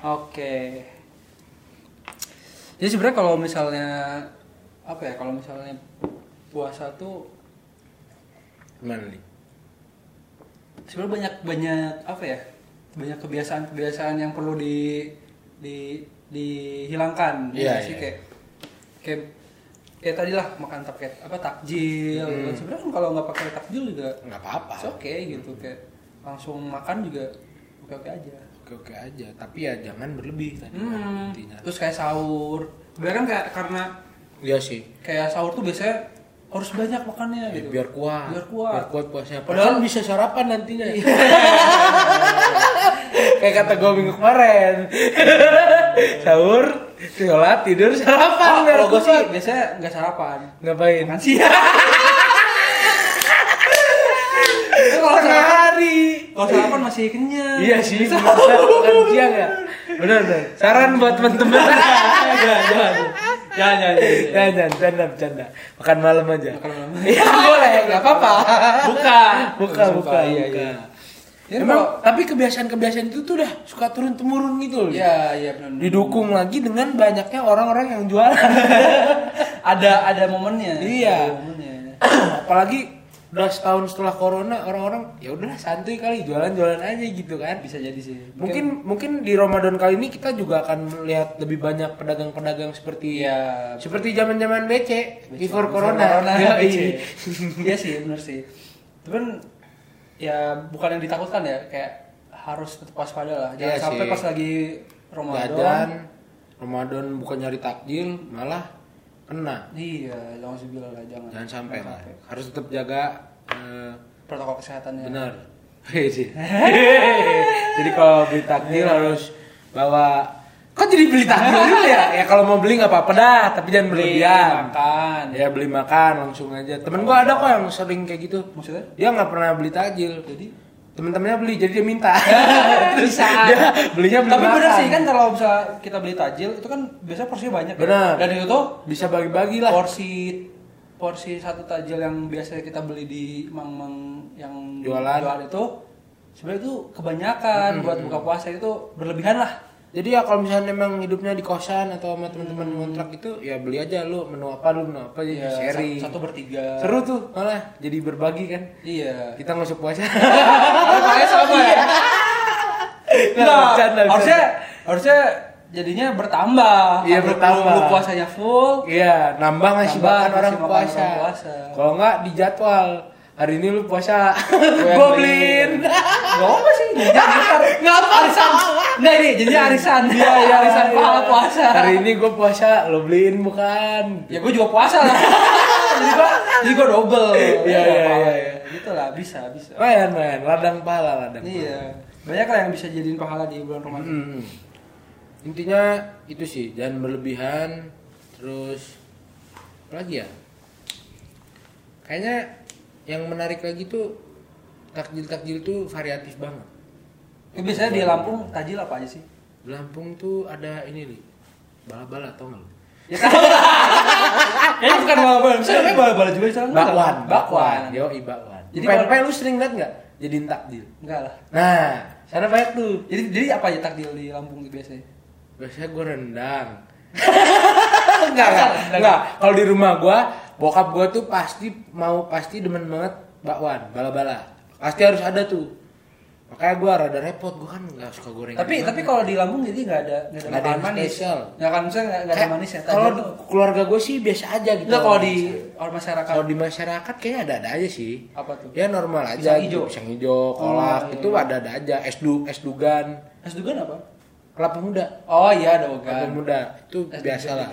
Oke. Jadi sebenarnya kalau misalnya apa ya? Kalau misalnya puasa tuh Gimana nih? sebenarnya banyak banyak apa ya? Banyak kebiasaan-kebiasaan yang perlu di di dihilangkan. Iya, Ya sih iya. kayak kayak kayak tadi lah makan pakai apa takjil. Hmm. Dan Sebenarnya kan kalau nggak pakai takjil juga Nggak apa-apa. oke gitu kayak langsung makan juga oke oke aja. Oke-oke aja, tapi ya jangan berlebih tadi kan Hmm. intinya. Terus kayak sahur. Sebenarnya kan kayak karena Iya sih. kayak sahur tuh biasanya harus banyak makannya Ya, gitu. biar kuat. Biar kuat. Biar kuat puasanya. Padahal- bisa sarapan nantinya. Kayak kata gue minggu kemarin. Sahur, sholat, tidur, sarapan. Oh, biar kalau gue sih biasanya nggak sarapan. Ngapain? Makan siang. Tapi kalau Tengah sarapan, hari. Kalau sarapan masih kenyang. Iya sih, bener makan siang ya. Bener bener. Saran buat temen-temen. jangan, jangan, jangan, jangan, jangan. Bercanda, bercanda. Makan malam aja. Makan malam. Iya boleh, nggak apa-apa. Buka, Buka, buka, iya, iya. Ya, Emang, kalau- tapi kebiasaan-kebiasaan itu tuh udah suka turun temurun gitu loh. Iya, iya benar. Didukung lagi dengan banyaknya orang-orang yang jualan. Ada ada momennya. Iya. Ada momennya. Apalagi udah setahun setelah corona orang-orang ya udahlah santuy kali jualan-jualan aja gitu kan. Bisa jadi sih. Mungkin mungkin di Ramadan kali ini kita juga akan melihat lebih banyak pedagang-pedagang seperti Iya. seperti zaman-zaman BC, before Before corona. corona. BC. Iya sih, benar sih. Cuman ya bukan yang ditakutkan ya, kayak harus tetap waspada lah. Jangan Iya sampai sih. pas lagi Ramadan. Ramadan bukan nyari takjil malah kena. Iya, jangan lah, jangan. Jangan sampai lah. sampai. Harus tetap jaga eh, Protokol kesehatannya. benar. Iya. Jadi kalau beli takjil harus bawa Kok jadi beli takjil dulu ya? Ya kalau mau beli nggak apa-apa dah, tapi jangan Beli berlebihan. makan. Ya beli makan langsung aja. Temen gua ada kok yang sering kayak gitu. Maksudnya? Dia nggak pernah beli takjil. Jadi Temen-temennya beli, jadi dia minta. bisa. dia belinya beli Tapi bener makan. sih kan kalau bisa kita beli tajil itu kan biasanya porsinya banyak. ya. Benar. Dan itu tuh bisa bagi-bagi lah. porsi porsi satu tajil yang biasanya kita beli di mang-mang yang Jualan. itu sebenarnya itu kebanyakan buat buka puasa itu berlebihan lah. Jadi ya kalau misalnya memang hidupnya di kosan atau sama teman-teman ngontrak itu ya beli aja lu menu apa lu menu apa jadi Iya, sharing. satu, bertiga. Seru tuh malah jadi berbagi kan. Iya. Kita nggak usah puasa. Makanya sama ya. Nggak, Nah, bercanda, harusnya harusnya jadinya bertambah. Iya, bertambah. Lu puasanya full, Iya, nambah ngasih makan orang puasa. puasa. Kalau nggak di jadwal. Hari ini lu puasa, yang gue beliin. Gak apa sih, jadi ntar Nggak apa arisan. Nggak ini, jadi arisan. Iya, iya, arisan pahala puasa. Hari ini gue puasa, lo beliin bukan? Ya gue juga puasa lah. jadi gue, jadi gue double. Iya, iya, iya, iya. Gitu lah, bisa, bisa. Mayan, mayan, ladang pahala, ladang. Iya, banyak lah yang bisa jadiin pahala di bulan Ramadan. Hmm. Intinya itu sih, jangan berlebihan. Terus apa lagi ya? Kayaknya yang menarik lagi tuh takjil-takjil tuh variatif banget. Ya, biasanya di Lampung tajil apa aja sih? Di Lampung tuh ada ini nih, bala-bala tau nggak lu? Ya tahu. Kayaknya bukan bala-bala, namanya bala-bala juga di sana. Bakwan, bakwan. Yo, bakwan. Jadi Jadi pempek lu sering liat nggak? Jadiin takjil. Enggak lah. Nah, sana banyak tuh. Jadi jadi apa aja takjil di Lampung biasanya? Biasanya gue rendang. enggak, enggak, enggak. Kalau di rumah gua, bokap gua tuh pasti mau pasti demen banget bakwan, bala-bala. Pasti harus ada tuh. Makanya gua rada repot, gua kan nggak suka goreng. Tapi tapi kalau di Lampung jadi nggak ada nggak ada Nggak ada manis. spesial. Nggak kan misalnya nggak nggak ada manis ya. Kalau keluarga gue sih biasa aja gitu. Enggak kalau di orang masyarakat kalau di masyarakat kayaknya ada-ada aja sih. apa tuh? Ya normal aja. Pisang gitu. hijau? Pisang hijau, kolak, iya, itu ada-ada aja. Es du, es dugan, Es dugan apa? kelapa muda. Oh iya ada Kelapa muda itu biasa lah.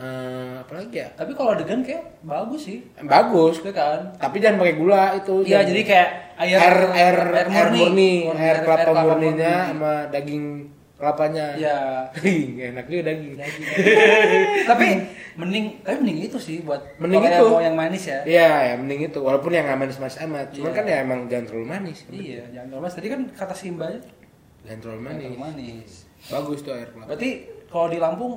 Ya, ini. Eh, apalagi ya? Tapi kalau degan kayak bagus sih. Bagus, Itu kan. tapi jangan pakai gula itu. Iya Jangan- jadi kayak air air air air murni, Murni, air kelapa kelapa murninya murni. sama daging kelapanya. Iya. Ih, enak juga daging. tapi mending tapi mending itu sih buat Mending itu. yang mau yang manis ya. Iya, ya mending itu. Walaupun yang nggak manis-manis amat. Cuman Iya. kan ya emang jangan terlalu manis. Iya, jangan terlalu manis. Tadi kan kata Simba Jangan terlalu jangan manis. terlalu manis. Bagus tuh air kelapa. Berarti kalau di Lampung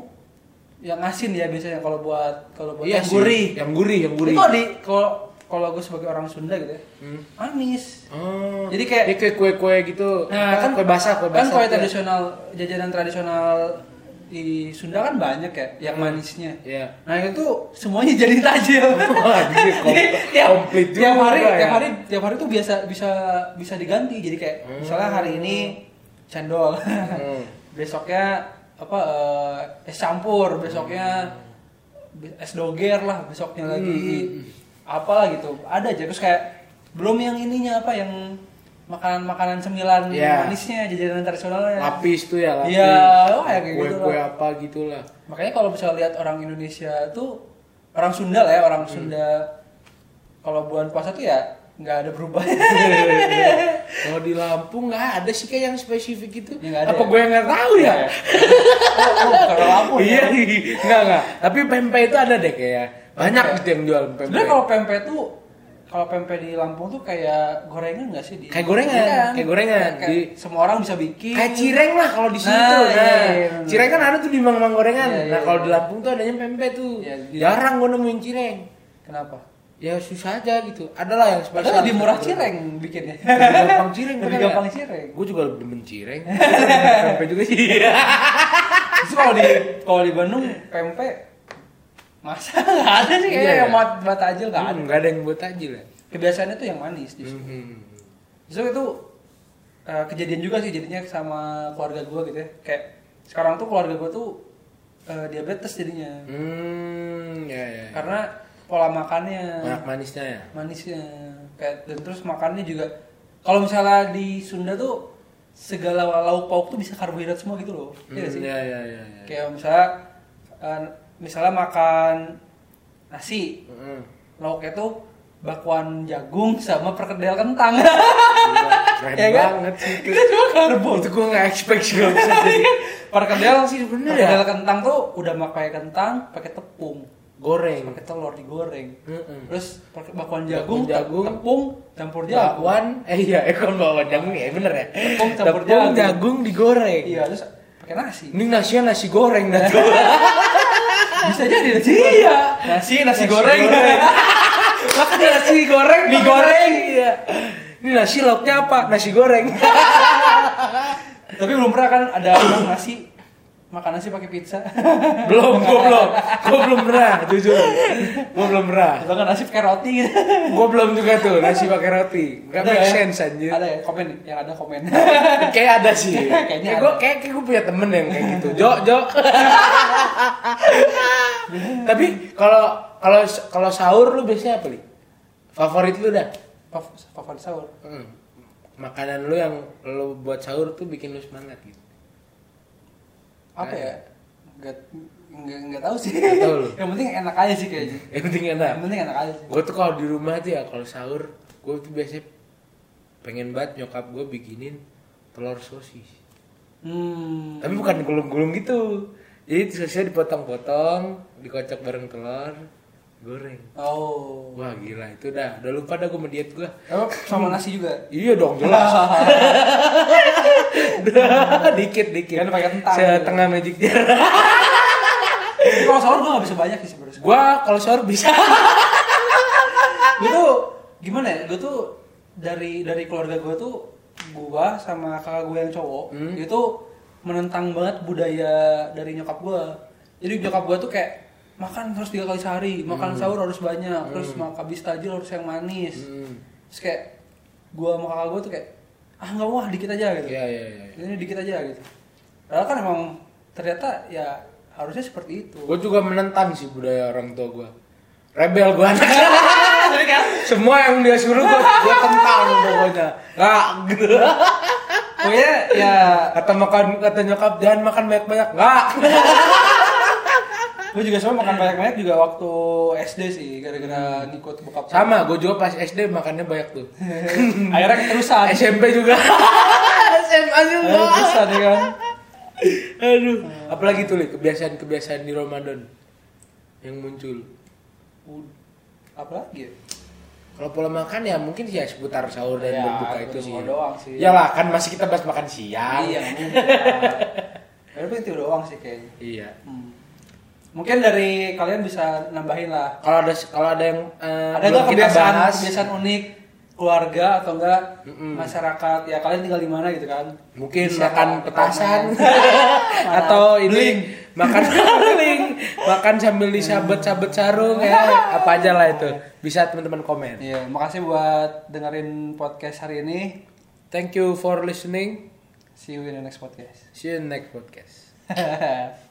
yang asin ya biasanya kalau buat kalau buat Iya yang gurih. Yang gurih, yang gurih. Kalau di kalau kalau gue sebagai orang Sunda gitu ya Hmm. manis Oh. Jadi kayak- Ini kayak kue-kue gitu. Nah, kan kue basah, kue kan basah. kue tuh ya? tradisional jajanan tradisional di Sunda kan banyak ya yang Hmm. manisnya. Iya. Nah itu semuanya jadi tajil. Tiap, komplit tiap juga hari, ya. tiap hari, tiap hari tuh biasa bisa bisa diganti. Jadi kayak Hmm. misalnya hari ini cendol, Hmm. besoknya apa eh, es campur, besoknya be- es doger lah, besoknya lagi Hmm. apalah gitu. Ada aja terus kayak belum yang ininya apa yang makanan-makanan cemilan Iya. manisnya jajanan tradisionalnya. Lapis tuh ya, lapis. Iya, ya kayak gitu Kue-kue lah. apa gitu lah. Makanya kalau misalnya lihat orang Indonesia tuh orang Sunda lah ya, orang Hmm. Sunda kalau bulan puasa tuh ya nggak ada berubah. Kalau di Lampung nggak ada sih kayak yang spesifik itu. Ya, ada Apa ya? gue yang nggak tahu ya? oh, oh, kalau Lampung Iya, ya. nggak nggak. Tapi pempek itu ada deh kayak banyak gitu yang jual pempek. Sebenarnya kalau pempek tuh kalau pempek di Lampung tuh kayak gorengan nggak sih di Kayak gorengan, Iya. kayak gorengan. Kayak Di- semua orang bisa bikin. kayak cireng lah kalau di sini Nah, tuh. iya, Nah, iya, iya. cireng kan ada tuh di mang-mang gorengan. Iya, iya, nah, kalau iya. di Lampung tuh adanya pempek tuh. Iya, Jarang gue nemuin cireng. Kenapa? Ya susah aja gitu. Adalah yang spesial. Padahal lebih murah cireng bikinnya. Lebih gampang cireng. Lebih bener gampang nggak? cireng. Gue juga lebih demen cireng. pempek juga sih. Terus kalau di kalau di Bandung pempek masa nggak ada sih kayaknya Iya, yang iya. buat buat tajil nggak ada. Enggak ada yang buat tajil ya. Kebiasaannya tuh yang manis justru. Mhm. Justru itu eh, kejadian juga sih jadinya sama keluarga gue gitu ya. Kayak sekarang tuh keluarga gue tuh eh, diabetes jadinya. Hmm, ya ya. ya. Karena pola makannya Banyak manisnya ya. manisnya kayak dan terus makannya juga kalau misalnya di Sunda tuh segala lauk pauk tuh bisa karbohidrat semua gitu loh. Iya nggak Hmm, sih? ya ya ya. ya. Kayak misalnya eh, misalnya makan nasi, Mhm. lauknya tuh bakwan jagung sama perkedel kentang. Gila, Keren Ya kan? banget sih itu. Cuma karbo. Itu gue gak expect sih bisa jadi Perkedel sih bener perkedel ya. kentang tuh udah pakai kentang, pakai tepung, Goreng. pakai telur digoreng. Mhm. Terus pakai bakwan jagung, Bakwan jagung, tepung, campur jagung. Bakwan, eh iya, eh kan bakwan jagung ya, bener ya. Tepung campur Tepung jagung. jagung digoreng. Iya, terus pakai nasi. Ini nasinya nasi goreng tuh. Bisa jadi nasi. Iya. Nasi, nasi goreng. Makan nasi goreng, Mie goreng. Iya. Ini nasi lauknya apa? Nasi goreng. Tapi belum pernah kan ada nasi makan nasi pakai pizza. belum, gue belum. Gue belum pernah, jujur. Gue belum pernah. Atau kan nasi pakai roti gitu. Gue belum juga tuh nasi pakai roti. Gak Ada make ya? sense anjir. Ada ya komen yang ada komen. kayak ada sih. Kayaknya kayak gue kayak, kayak gue punya temen yang kayak gitu. Jo, Jo. Tapi kalau kalau kalau sahur lu biasanya apa, Li? Favorit lu dah? Fav- Favorit sahur. Hmm. Makanan lu yang lu buat sahur tuh bikin lu semangat gitu. Apa ya? Enggak enggak enggak tahu sih. Nggak tahu. Yang penting enak aja sih kayaknya. Yang penting enak. Yang penting enak aja sih. Gue tuh kalau di rumah tuh ya kalau sahur, gue tuh biasanya pengen banget nyokap gue bikinin telur sosis. Hmm. Tapi bukan gulung-gulung gitu. Jadi sosisnya dipotong-potong, dikocok bareng telur, goreng. Oh. Wah gila itu dah, udah lupa dah gue sama diet gue. Emang sama nasi juga. Iya dong jelas. dikit dikit. Kan pakai kentang. Setengah magic jar. Kalau sahur gue gak bisa banyak sih sebenarnya. Gua kalau sahur bisa. gue tuh gimana ya gue tuh dari dari keluarga gue tuh gue sama kakak gue yang cowok Hmm. itu menentang banget budaya dari nyokap gue jadi nyokap gue tuh kayak makan terus tiga kali sehari makan sahur harus banyak terus makan habis tajil harus yang manis Hmm. terus kayak gue sama kakak gue tuh kayak ah nggak mau ah, dikit aja gitu Iya iya iya. ini dikit aja gitu padahal kan emang ternyata ya harusnya seperti itu Gue juga menentang sih budaya orang tua gue. Rebel gue anak. Semua yang dia suruh gue gue tentang pokoknya. Nggak gitu. pokoknya ya Kata makan kata nyokap jangan makan banyak banyak. Nggak. gue juga sama makan banyak-banyak juga waktu SD sih gara-gara ngikut bokap Sama, gue juga pas SD makannya banyak tuh. akhirnya keterusan SMP juga. SMA juga. akhirnya keterusan ya kan Aduh. Apalagi tuh kebiasaan-kebiasaan di Ramadan yang muncul. Ud- apa lagi ya? Kalau pola makan ya mungkin sih ya seputar sahur dan Ya, berbuka itu sih. doang sih. Iyalah kan masih kita bahas makan siang. iya mungkin tapi itu doang sih kayaknya Iya. hmm. Mungkin dari kalian bisa nambahin lah. Kalau ada kalau ada yang eh, Ada belum nggak kita kebiasaan bahas, kebiasaan unik keluarga atau enggak masyarakat ya kalian tinggal di mana gitu kan? mungkin Bisa makan petasan. atau ini makan beling makan sambil disabet-sabet sarung ya. Apa aja lah itu. Bisa teman-teman komen. Iya, makasih buat dengerin podcast hari ini. thank you for listening. See you in the next podcast. see you in next podcast